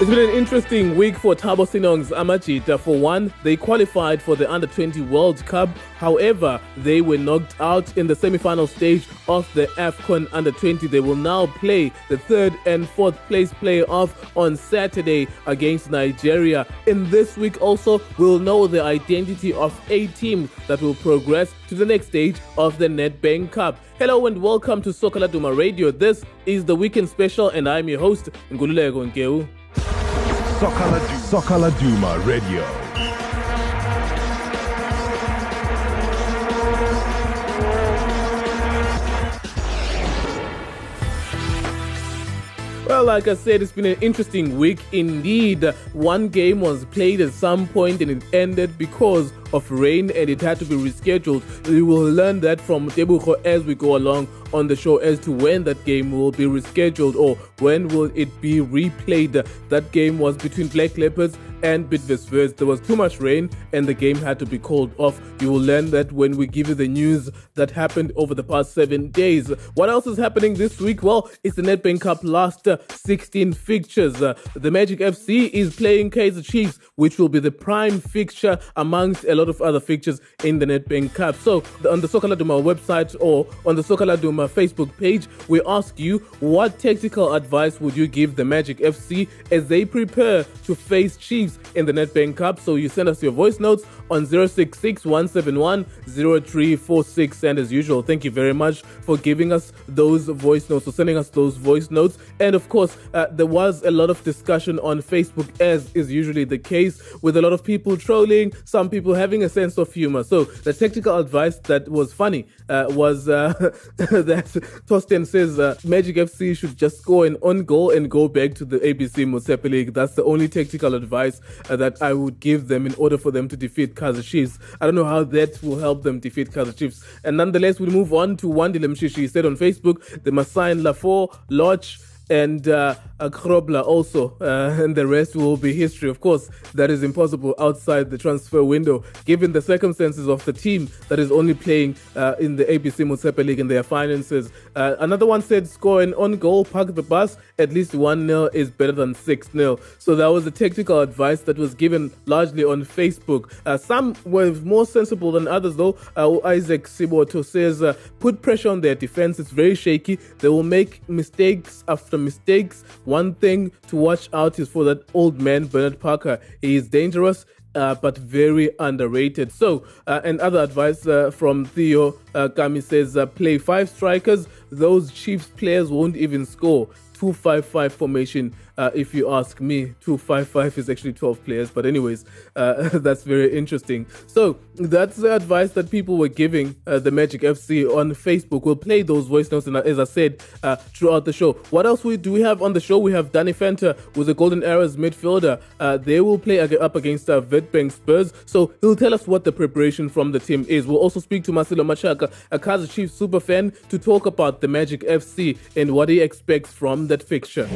It's been an interesting week for Thabo Senong's Amajita. For one, they qualified for the Under 20 World Cup. However, they were knocked out in the semi-final stage of the AFCON Under 20. They will now play the third and fourth place playoff on Saturday against Nigeria. In this week also, we'll know the identity of eight teams that will progress to the next stage of the Nedbank Cup. Hello and welcome to Soccer Duma Radio. This is the weekend special and I'm your host, Ngululeko Nkeu. Soccer Duma Radio. Well, like I said, it's been an interesting week indeed. One game was played at some point and it ended because of rain and it had to be rescheduled. We will learn that from Tebucho as we go along on the show as to when that game will be rescheduled or when will it be replayed. That game was between Black Leopards and Bidvest There was too much rain and the game had to be called off. You will learn that when we give you the news that happened over the past seven days. What else is happening this week? Well, it's the Nedbank Cup last 16 fixtures. The Magic FC is playing Kaizer Chiefs, which will be the prime fixture amongst a lot of other fixtures in the Nedbank Cup. So on the Soccer Laduma website or on the Soccer Laduma Facebook page, we ask you what tactical advice would you give the Magic FC as they prepare to face Chiefs in the Nedbank Cup? So you send us your voice notes on 066 171 0346. And as usual, thank you very much for giving us those voice notes, for sending us those voice notes. And of course, uh, there was a lot of discussion on Facebook, as is usually the case, with a lot of people trolling, some people having a sense of humor. So the technical advice that was funny uh, was uh, that Torsten says uh, Magic FC should just score an on goal and go back to the ABC Motsepe League. That's the only technical advice uh, that I would give them in order for them to defeat Kaizer Chiefs. I don't know how that will help them defeat Kaizer Chiefs. And nonetheless, we move on to Wandile Mshishi. He said on Facebook, they must sign Lafort, Lodge, and uh, Krobler also, uh, and the rest will be history. Of course, that is impossible outside the transfer window, given the circumstances of the team that is only playing uh, in the ABC Motsepe League and their finances. Uh, another one said, score an on goal, park the bus, at least 1 0 is better than 6 0. So that was the technical advice that was given largely on Facebook. Uh, some were more sensible than others, though. Uh, Isaac Siboto says, put pressure on their defense. It's very shaky. They will make mistakes after mistakes. One thing to watch out is for that old man, Bernard Parker. He is dangerous. Uh, but very underrated. So, uh, and other advice uh, from Theo uh, Kami says uh, play five strikers. Those Chiefs players won't even score. 255 formation uh, if you ask me. 255 is actually 12 players, but, anyways, uh, that's very interesting. So, that's the advice that people were giving uh, the Magic FC on Facebook. We'll play those voice notes, and as I said, uh, throughout the show. What else we, do we have on the show? We have Danny Venter, who's a Golden Arrows midfielder. Uh, they will play up against uh, Witbank Spurs, so he'll tell us what the preparation from the team is. We'll also speak to Masilo Machaka, a Kaizer Chiefs super fan, to talk about the Magic FC and what he expects from that fixture.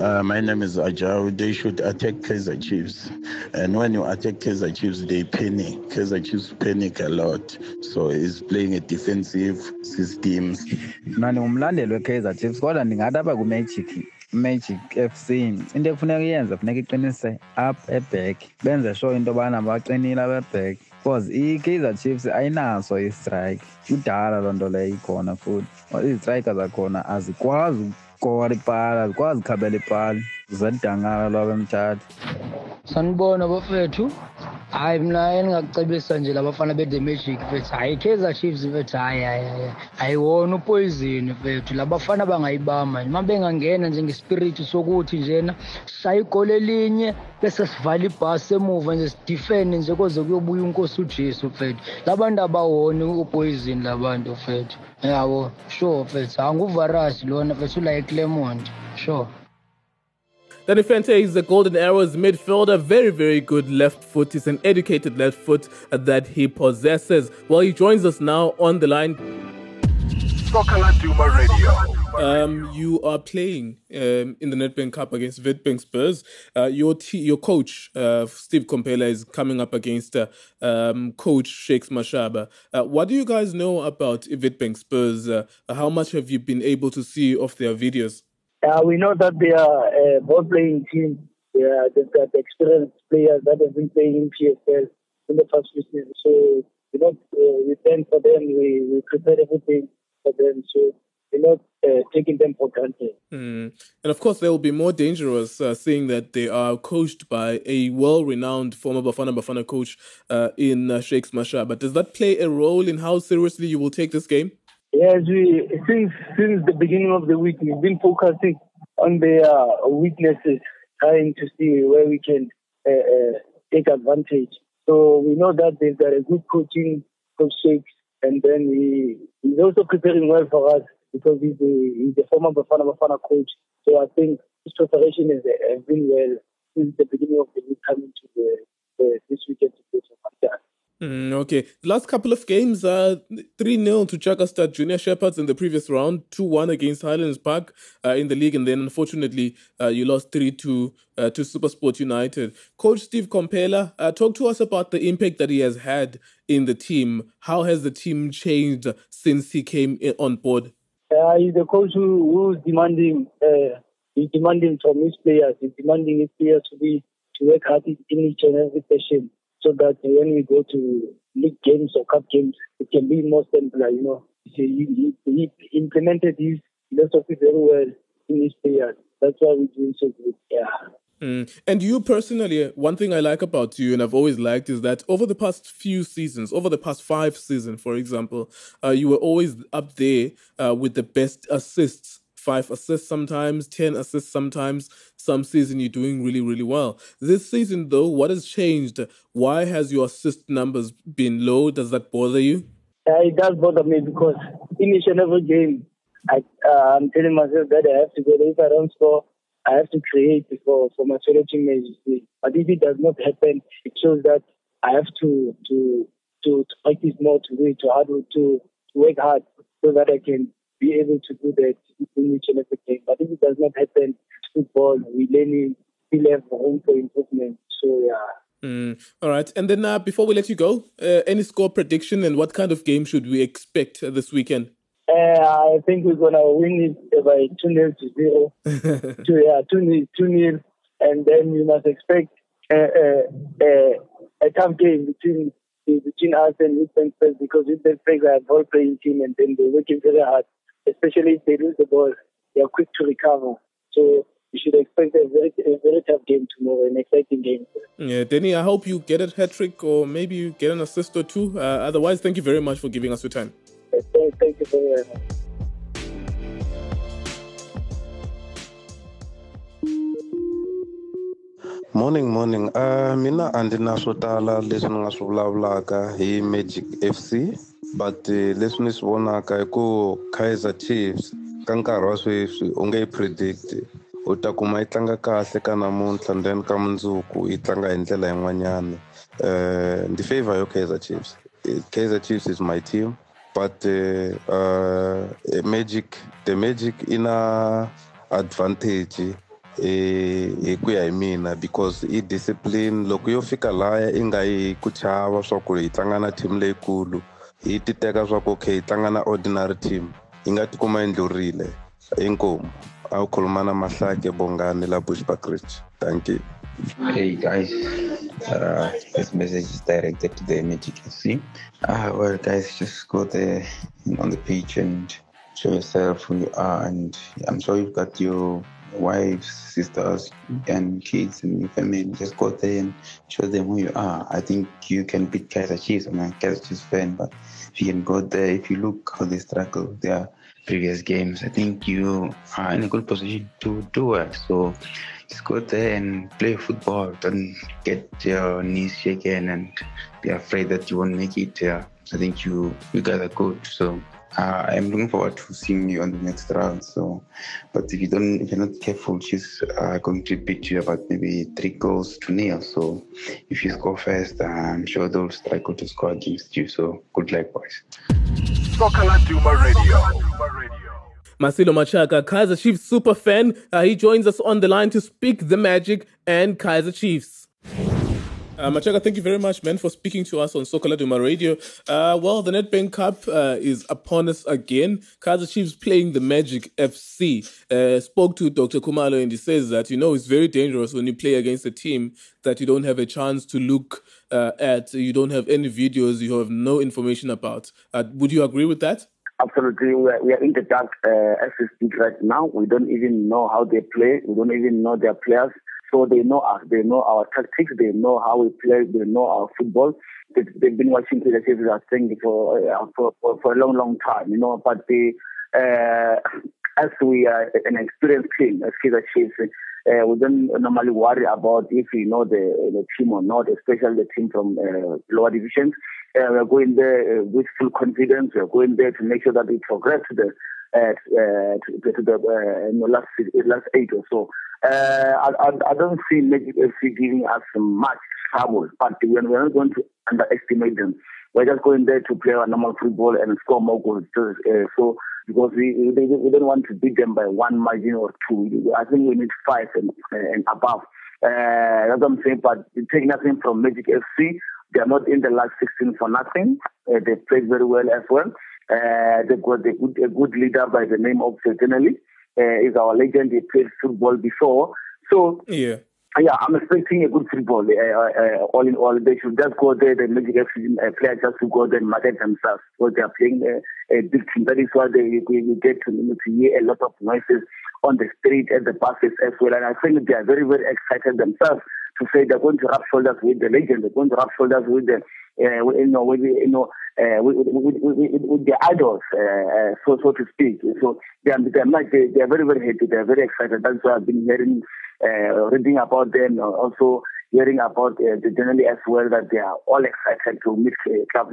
Uh, my name is Ajao. They should attack Kaizer Chiefs. And when you attack Kaizer Chiefs, they panic. Kaizer Chiefs panic a lot. So he's playing a defensive system. Mna ndingumlandeli we-Kaizer Chiefs kodwa ndingathi apha kuMagic Magic FC into ekufuneka iyenze funeka iqinise up eback benze sure into yobana baqinile abeback because i-Kaizer Chiefs ayinaso istrike kudala loo nto leyo ikhona futhi izistrike zakhona azikwazi ukora ipala azikwazi ukhabela ipala. Zedangala lwabo emthatha sanibona bafethu. Hayi mna endingakucebisa nje labafana be-the magic fethu hayi kaizer chiefs fethu hayi hayi hayi ayiwona upoyizini fethu labafana bangayibamba nje. Uma bengangena njengespiriti sokuthi njena shaye igoli elinye bese sivala ibhasi emuva nje sidifende nje koze kuyobuya unkosi ujesu fethu labantu abawoni upoyizini labantu fethu yabo sure fethu anguvarasi lona fethu ula eclermont sure. Danny Venter is the Golden Arrows midfielder. Very, very good left foot. He's an educated left foot that he possesses. Well, he joins us now on the line. Duma Radio. Um, you are playing um, in the Nedbank Cup against Witbank Spurs. Uh, your t- your coach, uh, Steve Komphela, is coming up against uh, um, coach Shakes Mashaba. Uh, what do you guys know about Witbank Spurs? Uh, how much have you been able to see of their videos? Uh, we know that they are a ball playing team. Yeah, they've got experienced players that have been playing in PSL in the past few seasons. So, you know, uh, we thank for them. We, we prepared everything for them. So, you know, uh, taking them for granted. Mm. And of course, they will be more dangerous uh, seeing that they are coached by a well renowned former Bafana Bafana coach uh, in uh, Shakes Masha. But does that play a role in how seriously you will take this game? Yes, we since since the beginning of the week we've been focusing on their weaknesses, trying to see where we can uh, uh, take advantage. So we know that they've got a good coaching coach and then he, he's also preparing well for us because he's the, he's the former Bafana Bafana coach. So I think his preparation has, has been well since the beginning of the week coming to the, the this weekend to play for Manchester. Mm, okay. Last couple of games, uh, 3 0 to Jakarta Junior Shepherds in the previous round, 2 1 against Highlands Park uh, in the league, and then unfortunately, uh, you lost 3 2 uh, to Supersport United. Coach Steve Komphela, uh, talk to us about the impact that he has had in the team. How has the team changed since he came on board? Uh, he's a coach who, who's demanding, uh, he's demanding from his players, he's demanding his players to be to work hard in each and every session so that when we go to league games or cup games, it can be more simpler, you know. He, he, he implemented his philosophy very well in his players. That's why we're doing so good. Yeah. Mm. And you personally, one thing I like about you, and I've always liked, is that over the past few seasons, over the past five seasons, for example, uh, you were always up there uh, with the best assists five assists sometimes, 10 assists sometimes. Some season you're doing really, really well. This season, though, what has changed? Why has your assist numbers been low? Does that bother you? It does bother me because in each and every game, I, uh, I'm telling myself that I have to go. If I don't score, I have to create for, for my fellow teammates. But if it does not happen, it shows that I have to to to, to practice more, to to hard to, to work hard so that I can be able to do that in each and every game. But if it does not happen, football, we learning, still have room for improvement. So, yeah. Mm, all right. And then uh, before we let you go, uh, any score prediction and what kind of game should we expect uh, this weekend? Uh, I think we're going to win it by 2 0 to 0. two, yeah, 2 0. And then you must expect a tough game between between us and Wittenfeld because Wittenfeld are a ball playing team and then they're working very hard especially if they lose the ball, they are quick to recover. So you should expect a very, a very tough game tomorrow, an exciting game. Yeah, Denny, I hope you get a hat trick or maybe you get an assist or two. Uh, otherwise, thank you very much for giving us your time. Thank, thank you very much. Morning morning. Uh mina a ndzi na swo tala leswi ni nga swi vulavulaka hi magic fc but uh, leswi ni swi vonaka i ku kaizer chiefs ka nkarhi wa sweswi u nge yi predict u ta kuma yi tlanga kahle ka namuntlha then ka mundzuku yi tlanga hi ndlela yin'wanyana. Um ndi favor yo kaizer chiefs. Kaizer chiefs is my team but uh, uh, magic the magic i na advantage hi ku ya hi mina because i discipline loko yo fika laya i nga yi ku chava swa ku hi tlanga na team leyikulu hi ti teka swa ku okay hi tlanga na ordinary team yi nga tikuma yi ndlurile inkomu a wu khuluma mahlake bongani la bushbuckridge thank you Hey guys, uh, this message is directed to the Magic FC. Uh, well, guys, just go there on the page and show yourself who you are. And I'm sure you've got your wives, sisters, and kids and family. Just go there and show them who you are. I think you can beat Kaizer Chiefs. I'm a Kaizer Chiefs fan, but if you can go there, if you look how they struggle, their previous games, I think you are in a good position to do it. So just go there and play football. Don't get your knees shaken and be afraid that you won't make it. Yeah, I think you you guys are good. So uh, I'm looking forward to seeing you on the next round. So, but if you don't, if you're not careful, she's uh, going to beat you about maybe three goals to nil. So, if you score first, I'm sure they'll struggle to score against you. So, good luck, boys. Soccer Duma Radio. Masilo Machaka, Kaizer Chiefs super fan. Uh, he joins us on the line to speak the magic and Kaizer Chiefs. Uh, Machaka, thank you very much, man, for speaking to us on Soccer Laduma Radio. Uh, well, the Nedbank Cup uh, is upon us again. Kaizer Chiefs playing the Magic FC. Uh, spoke to Dr. Khumalo and he says that, you know, it's very dangerous when you play against a team that you don't have a chance to look uh, at, you don't have any videos, you have no information about. Uh, would you agree with that? Absolutely. We are, we are in the dark uh, as we speak right now. We don't even know how they play. We don't even know their players. So they know us, they know our tactics, they know how we play, they know our football. They, have been watching Kaizer Chiefs, I think, for, for, for, a long, long time, you know. But they, uh, as we are an experienced team, as Kaizer Chiefs, uh, we don't normally worry about if we know the, the team or not, especially the team from uh, lower divisions. Uh, we're going there uh, with full confidence. We're going there to make sure that we progress to the uh, to, to, the uh, last last eight or so. Uh, I, I, I, don't see Magic FC giving us much trouble, but we're not going to underestimate them. We're just going there to play our normal football and score more goals. Uh, so because we, we we don't want to beat them by one margin or two. I think we need five and, and above. Uh, that's what I'm saying. But take nothing from Magic FC. They are not in the last 16 for nothing. Uh, they played very well as well. Uh, they've got a good, a good leader by the name of Certainly. Uh, is our legend. He played football before. So, yeah. Yeah, I'm expecting a good football. Uh, uh, all in all, they should just go there. The Magic FC uh, players just to go there and market themselves because they are playing a, a big team. That is why they we, get to, to hear a lot of noises on the street at the buses as well. And I think they are very very excited themselves to say they're going to rub shoulders with the legend. They're going to rub shoulders with the uh, you know with you know uh, with, with, with, with, the idols, uh, so so to speak. So they are they are, they, they are very very happy. They are very excited. That's why I've been hearing uh, reading about them, uh, also hearing about uh, the generally as well that they are all excited to meet uh, club.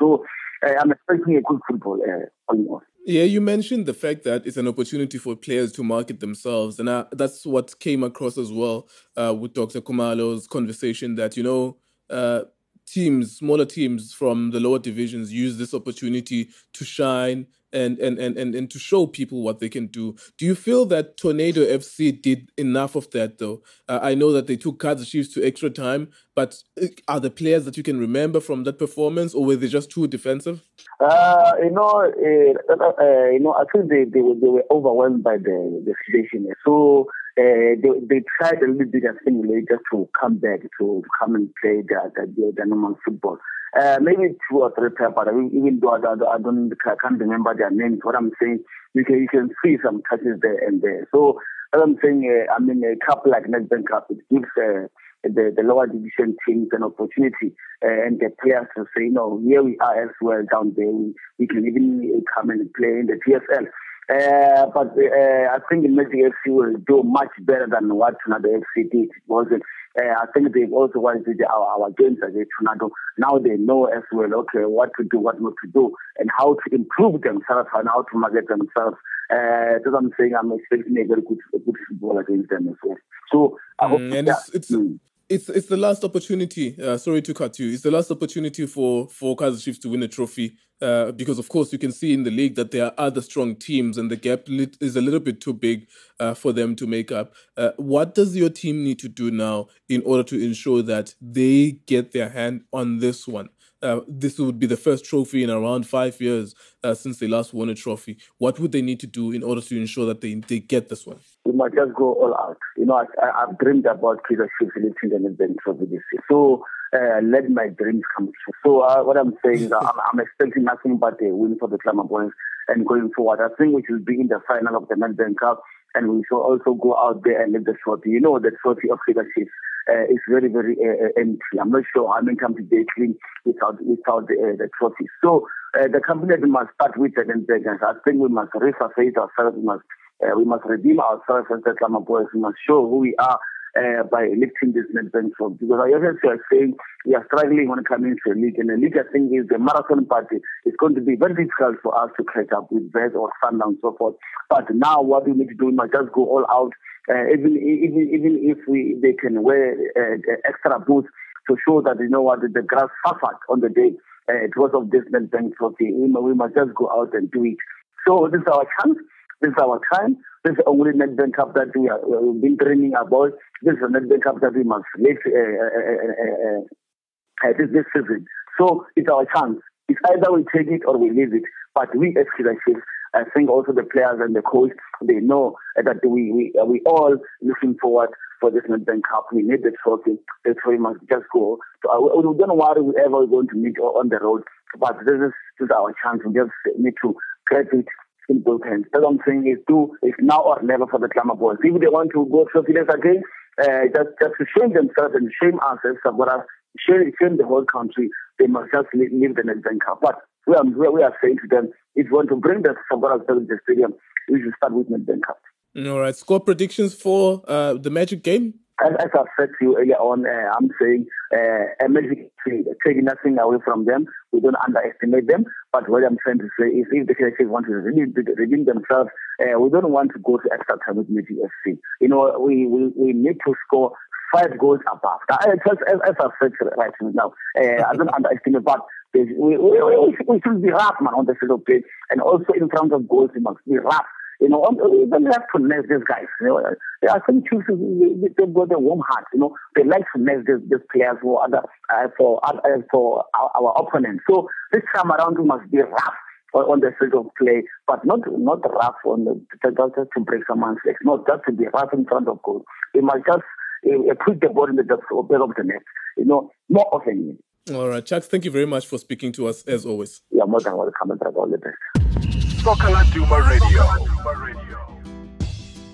So uh, I'm expecting a good football uh. Yeah, you mentioned the fact that it's an opportunity for players to market themselves, and uh, that's what came across as well uh, with Dr. Khumalo's conversation. That you know, uh, teams, smaller teams from the lower divisions, use this opportunity to shine and, and, and, and, and to show people what they can do. Do you feel that Tornado FC did enough of that, though? Uh, I know that they took Kaizer Chiefs to extra time, but uh, are the players that you can remember from that performance, or were they just too defensive? Uh, you know, uh, uh, you know, I think they, they, they were overwhelmed by the, the situation. So uh, they, they tried a little bit of simulator to come back to come and play the, the, the normal football. Uh, maybe two or three people, even though I, I, don't, I can't remember their names. What I'm saying, you can, you can see some touches there and there. So, as I'm saying, uh, I mean, a cup like Nedbank Cup, it gives uh, the, the lower division teams an opportunity uh, and the players to say, no, here we are as well down there. We, we can even come and play in the TSL. Uh, but uh, I think the Magic FC will do much better than what Tornado FC did. Was it? Uh, I think they've also watched our, our games against Tornado. Now they know as well, okay, what to do, what not to do, and how to improve themselves and how to market themselves. Uh, that's what I'm saying. I'm expecting a very good, a good football against them as well. So I hope. Mm, and it's, it's, mm it's it's the last opportunity. Uh, sorry to cut you. It's the last opportunity for for Kaizer Chiefs to win a trophy. Uh, because of course you can see in the league that there are other strong teams and the gap is a little bit too big uh, for them to make up. Uh, what does your team need to do now in order to ensure that they get their hand on this one? Uh, this would be the first trophy in around five years uh, since they last won a trophy. What would they need to do in order to ensure that they, they get this one? We must just go all out. You know, I, have dreamed about Kaizer Chiefs lifting the Trophy this year. So uh, let my dreams come true. So uh, what I'm saying is I'm, I'm, expecting nothing but a win for the Glamour and going forward. I think we should be in the final of the Nedbank Cup and we should also go out there and lift the trophy. You know, the trophy of Chiefs uh, is very, very uh, uh, empty. I'm not sure how many come today clean without without the, uh, the trophy. So uh, the company must start with the Nedbank. I think we must resurface ourselves. We must uh, we must redeem ourselves as the Glamour Boys. We must show who we are uh, by lifting this Nedbank from. Because I always are saying we are struggling when coming to a league. And the league, I think, is the marathon party. It's going to be very difficult for us to catch up with Vez or Sundown and so forth. But now what we need to do, must just go all out. Uh, even even even if we they can wear uh, extra boots to show that you know what the grass suffered on the day uh, because of this Nedbank trophy. We, we must just go out and do it. So this is our chance. This is our time. This is only Nedbank Cup that we are, we've been training about. This is the Nedbank Cup that we must live uh, uh, uh, uh, this, this season. So it's our chance. It's either we take it or we leave it. But we as Chiefs, I think also the players and the coach, they know that we we we all looking forward for this Nedbank Cup. We need the trophy. The trophy must just go. So uh, we don't worry we're going to meet on the road. But this is, this is our chance. We just need to grab it in both hands. That's what I'm saying is do is now or never for the Glamour Boys. If they want to go trophies again, uh, just, just to shame themselves and shame as Sabora, shame, shame the whole country, they must just leave, leave the Cup. But we are, we are saying to them, if you want to bring the Sabora to the stadium, we should start with Nedbank Cup. All right. Score predictions for uh, the Magic game? As, I said to you earlier on, uh, I'm saying uh, taking nothing away from them. We don't underestimate them. But what I'm trying to say is if the KFC want to redeem, redeem themselves, uh, we don't want to go to extra time with Magic FC. You know, we, we, we need to score five goals above. As, as, as I said right now, uh, I don't underestimate, but we, we, we, we should be rough, man, on the field of play. And also in front of goals, we must be rough. You know, we don't have to mess these guys. You know, there are some chiefs they've got a warm heart. You know, they like to mess these, these players for other uh, for uh, for our, our opponents. So this time around, we must be rough on the field of play, but not not rough on the just to break someone's legs. Not just to be rough in front of goal. We must just uh, put the ball in the depth of the net. You know, more often. All right, Chuck, thank you very much for speaking to us as always. Yeah, more than welcome all the best. Soccer Duma Radio.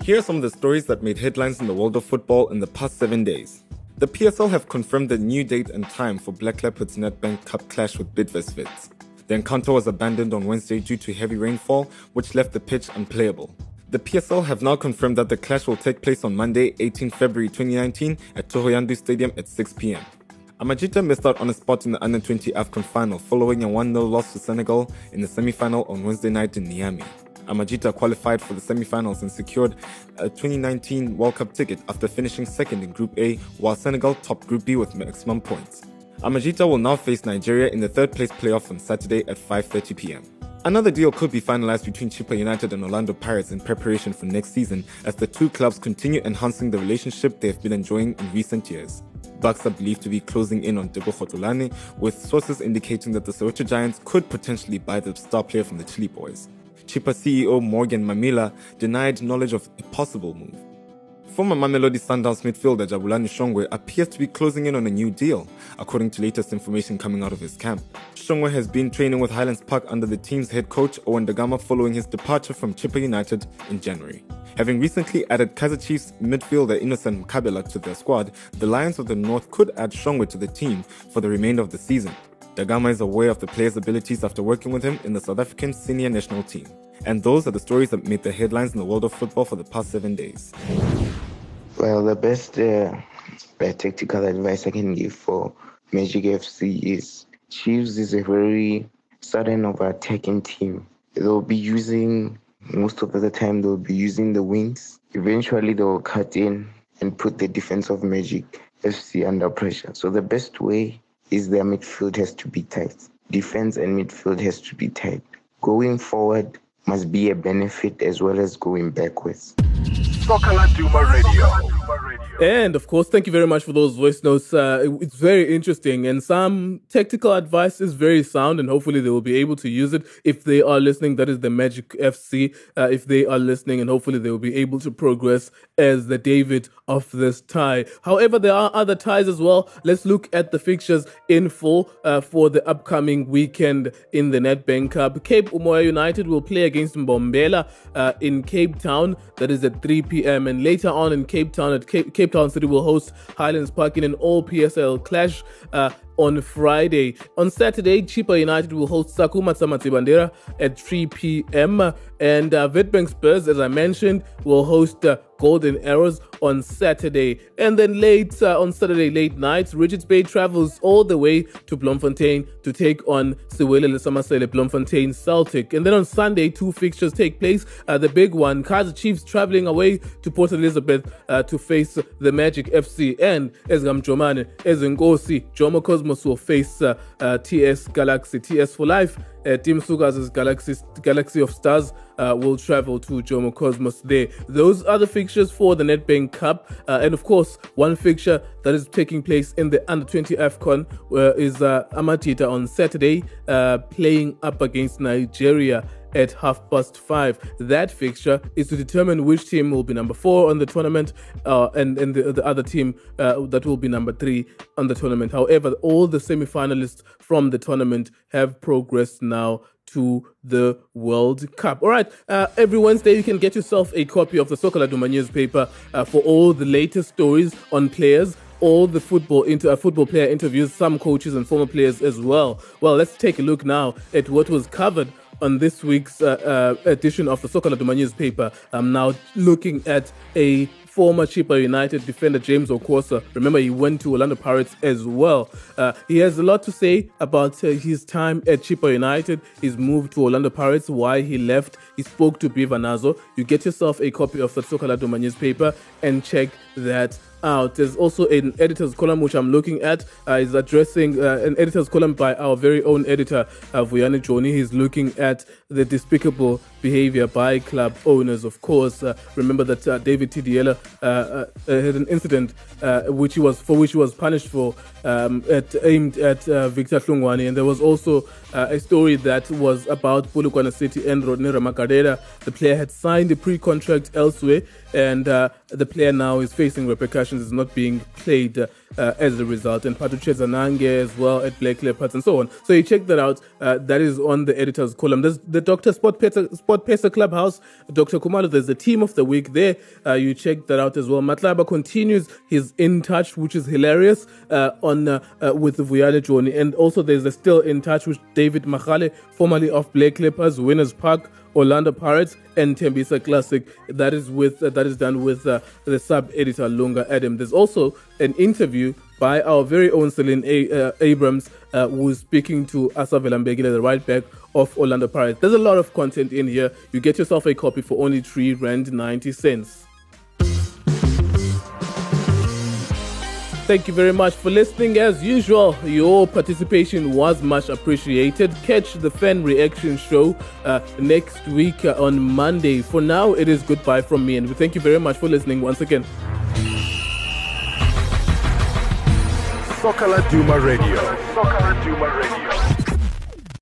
Here are some of the stories that made headlines in the world of football in the past seven days. The PSL have confirmed the new date and time for Black Leopards Nedbank Cup clash with Bidvest. The encounter was abandoned on Wednesday due to heavy rainfall, which left the pitch unplayable. The PSL have now confirmed that the clash will take place on Monday, 18 February 2019 at Thohoyandou Stadium at 6 pm. Amajita missed out on a spot in the Under 20 AFCON final following a 1 0 loss to Senegal in the semi final on Wednesday night in Niamey. Amajita qualified for the semi finals and secured a 2019 World Cup ticket after finishing second in Group A, while Senegal topped Group B with maximum points. Amajita will now face Nigeria in the third place playoff on Saturday at 5:30 p.m. Another deal could be finalized between Chippa United and Orlando Pirates in preparation for next season as the two clubs continue enhancing the relationship they have been enjoying in recent years. Bucks are believed to be closing in on Tebogo Xolani, with sources indicating that the Soweto Giants could potentially buy the star player from the Chilli Boys. Chippa CEO Morgan Mammila denied knowledge of a possible move. Former Mamelodi Sundowns midfielder Jabulani Shongwe appears to be closing in on a new deal, according to latest information coming out of his camp. Shongwe has been training with Highlands Park under the team's head coach Owen Da Gama following his departure from Chippa United in January. Having recently added Kaizer Chiefs midfielder Innocent Mkhabela to their squad, the Lions of the North could add Shongwe to the team for the remainder of the season. Da Gama is aware of the player's abilities after working with him in the South African senior national team. And those are the stories that made the headlines in the world of football for the past seven days. Well, the best uh, tactical advice I can give for Magic FC is Chiefs is a very sudden over attacking team. They'll be using most of the time they'll be using the wings. Eventually they'll cut in and put the defense of Magic FC under pressure. So the best way is their midfield has to be tight. Defense and midfield has to be tight. Going forward must be a benefit as well as going backwards. Radio. And of course, thank you very much for those voice notes. Uh, it's very interesting, and some technical advice is very sound, and hopefully they will be able to use it if they are listening. That is the Magic FC. Uh, if they are listening, and hopefully they will be able to progress as the David of this tie. However, there are other ties as well. Let's look at the fixtures in full uh, for the upcoming weekend in the Nedbank Cup. Cape Umoya United will play against Mbombela uh, in Cape Town. That is at 3 p.m. And later on in Cape Town at Cape, Cape Town City will host Highlands Park in an all PSL clash. Uh, on Friday. On Saturday, Chippa United will host Sakuma Bandera at 3 p.m. And uh, Witbank Spurs, as I mentioned, will host uh, Golden Arrows on Saturday. And then late uh, on Saturday, late night, Richards Bay travels all the way to Bloemfontein to take on Siwele Lesamasele Bloemfontein Celtic. And then on Sunday, two fixtures take place. Uh, the big one, Kaizer Chiefs traveling away to Port Elizabeth uh, to face the Magic FC. And Ezgam Jomane, Ezengosi, Jomo Cosmos will face uh, uh, TS Galaxy, TS for Life uh, Team Sugas' Galaxy, Galaxy of Stars uh, will travel to Jomo Cosmos there. Those are the fixtures for the Nedbank Cup. Uh, and of course, one fixture that is taking place in the Under 20 AFCON uh, is uh, Amajita on Saturday, uh, playing up against Nigeria at half past five. That fixture is to determine which team will be number four on the tournament uh, and, and the, the other team uh, that will be number three on the tournament. However, all the semi finalists from the tournament have progressed now to the World Cup. All right, uh, every Wednesday you can get yourself a copy of the Soccer Laduma newspaper uh, for all the latest stories on players all the football into a uh, football player interviews, some coaches and former players as well. Well, let's take a look now at what was covered on this week's uh, uh, edition of the Soccer Laduma newspaper. I'm now looking at a former Chippa United defender James Okwuosa. Remember, he went to Orlando Pirates as well. Uh, he has a lot to say about uh, his time at Chippa United, his move to Orlando Pirates, why he left. He spoke to Biva Nazo. You get yourself a copy of the Soccer Laduma newspaper and check that out. There's also an editor's column which I'm looking at. Uh, is addressing uh, an editor's column by our very own editor, uh, Vuyani Joni. He's looking at the despicable behavior by club owners. Of course, uh, remember that uh, David Thidiela uh, uh, had an incident which he was for which he was punished for, um, at, aimed at Victor Hlungwane, and there was also a story that was about Polokwane City and Rodney Ramagalela. The player had signed a pre-contract elsewhere, and the player now is facing repercussions. Is not being played uh, as a result, and Patu Chezanange as well at Black Leopards and so on. So you check that out. Uh, that is on the editor's column. There's the Dr. Sport Pesa, Sport Pesa Clubhouse, Dr. Khumalo. There's the team of the week there. Uh, you check that out as well. Matlaba continues his in touch, which is hilarious, uh, on uh, uh, with Vuyani Joni, and also there's a still in touch with David Machale, formerly of Black Leopards, Winners Park. Orlando Pirates and Tembisa Classic. That is with uh, that is done with uh, the sub editor Lunga Adam. There's also an interview by our very own Celine A- uh, Abrams, uh, who's speaking to Asa Velambegile, the right back of Orlando Pirates. There's a lot of content in here. You get yourself a copy for only three rand ninety cents. Thank you very much for listening. As usual, your participation was much appreciated. Catch the fan reaction show uh, next week uh, on Monday. For now, it is goodbye from me, and we thank you very much for listening once again. Soccer Laduma Radio. Soccer Laduma Radio.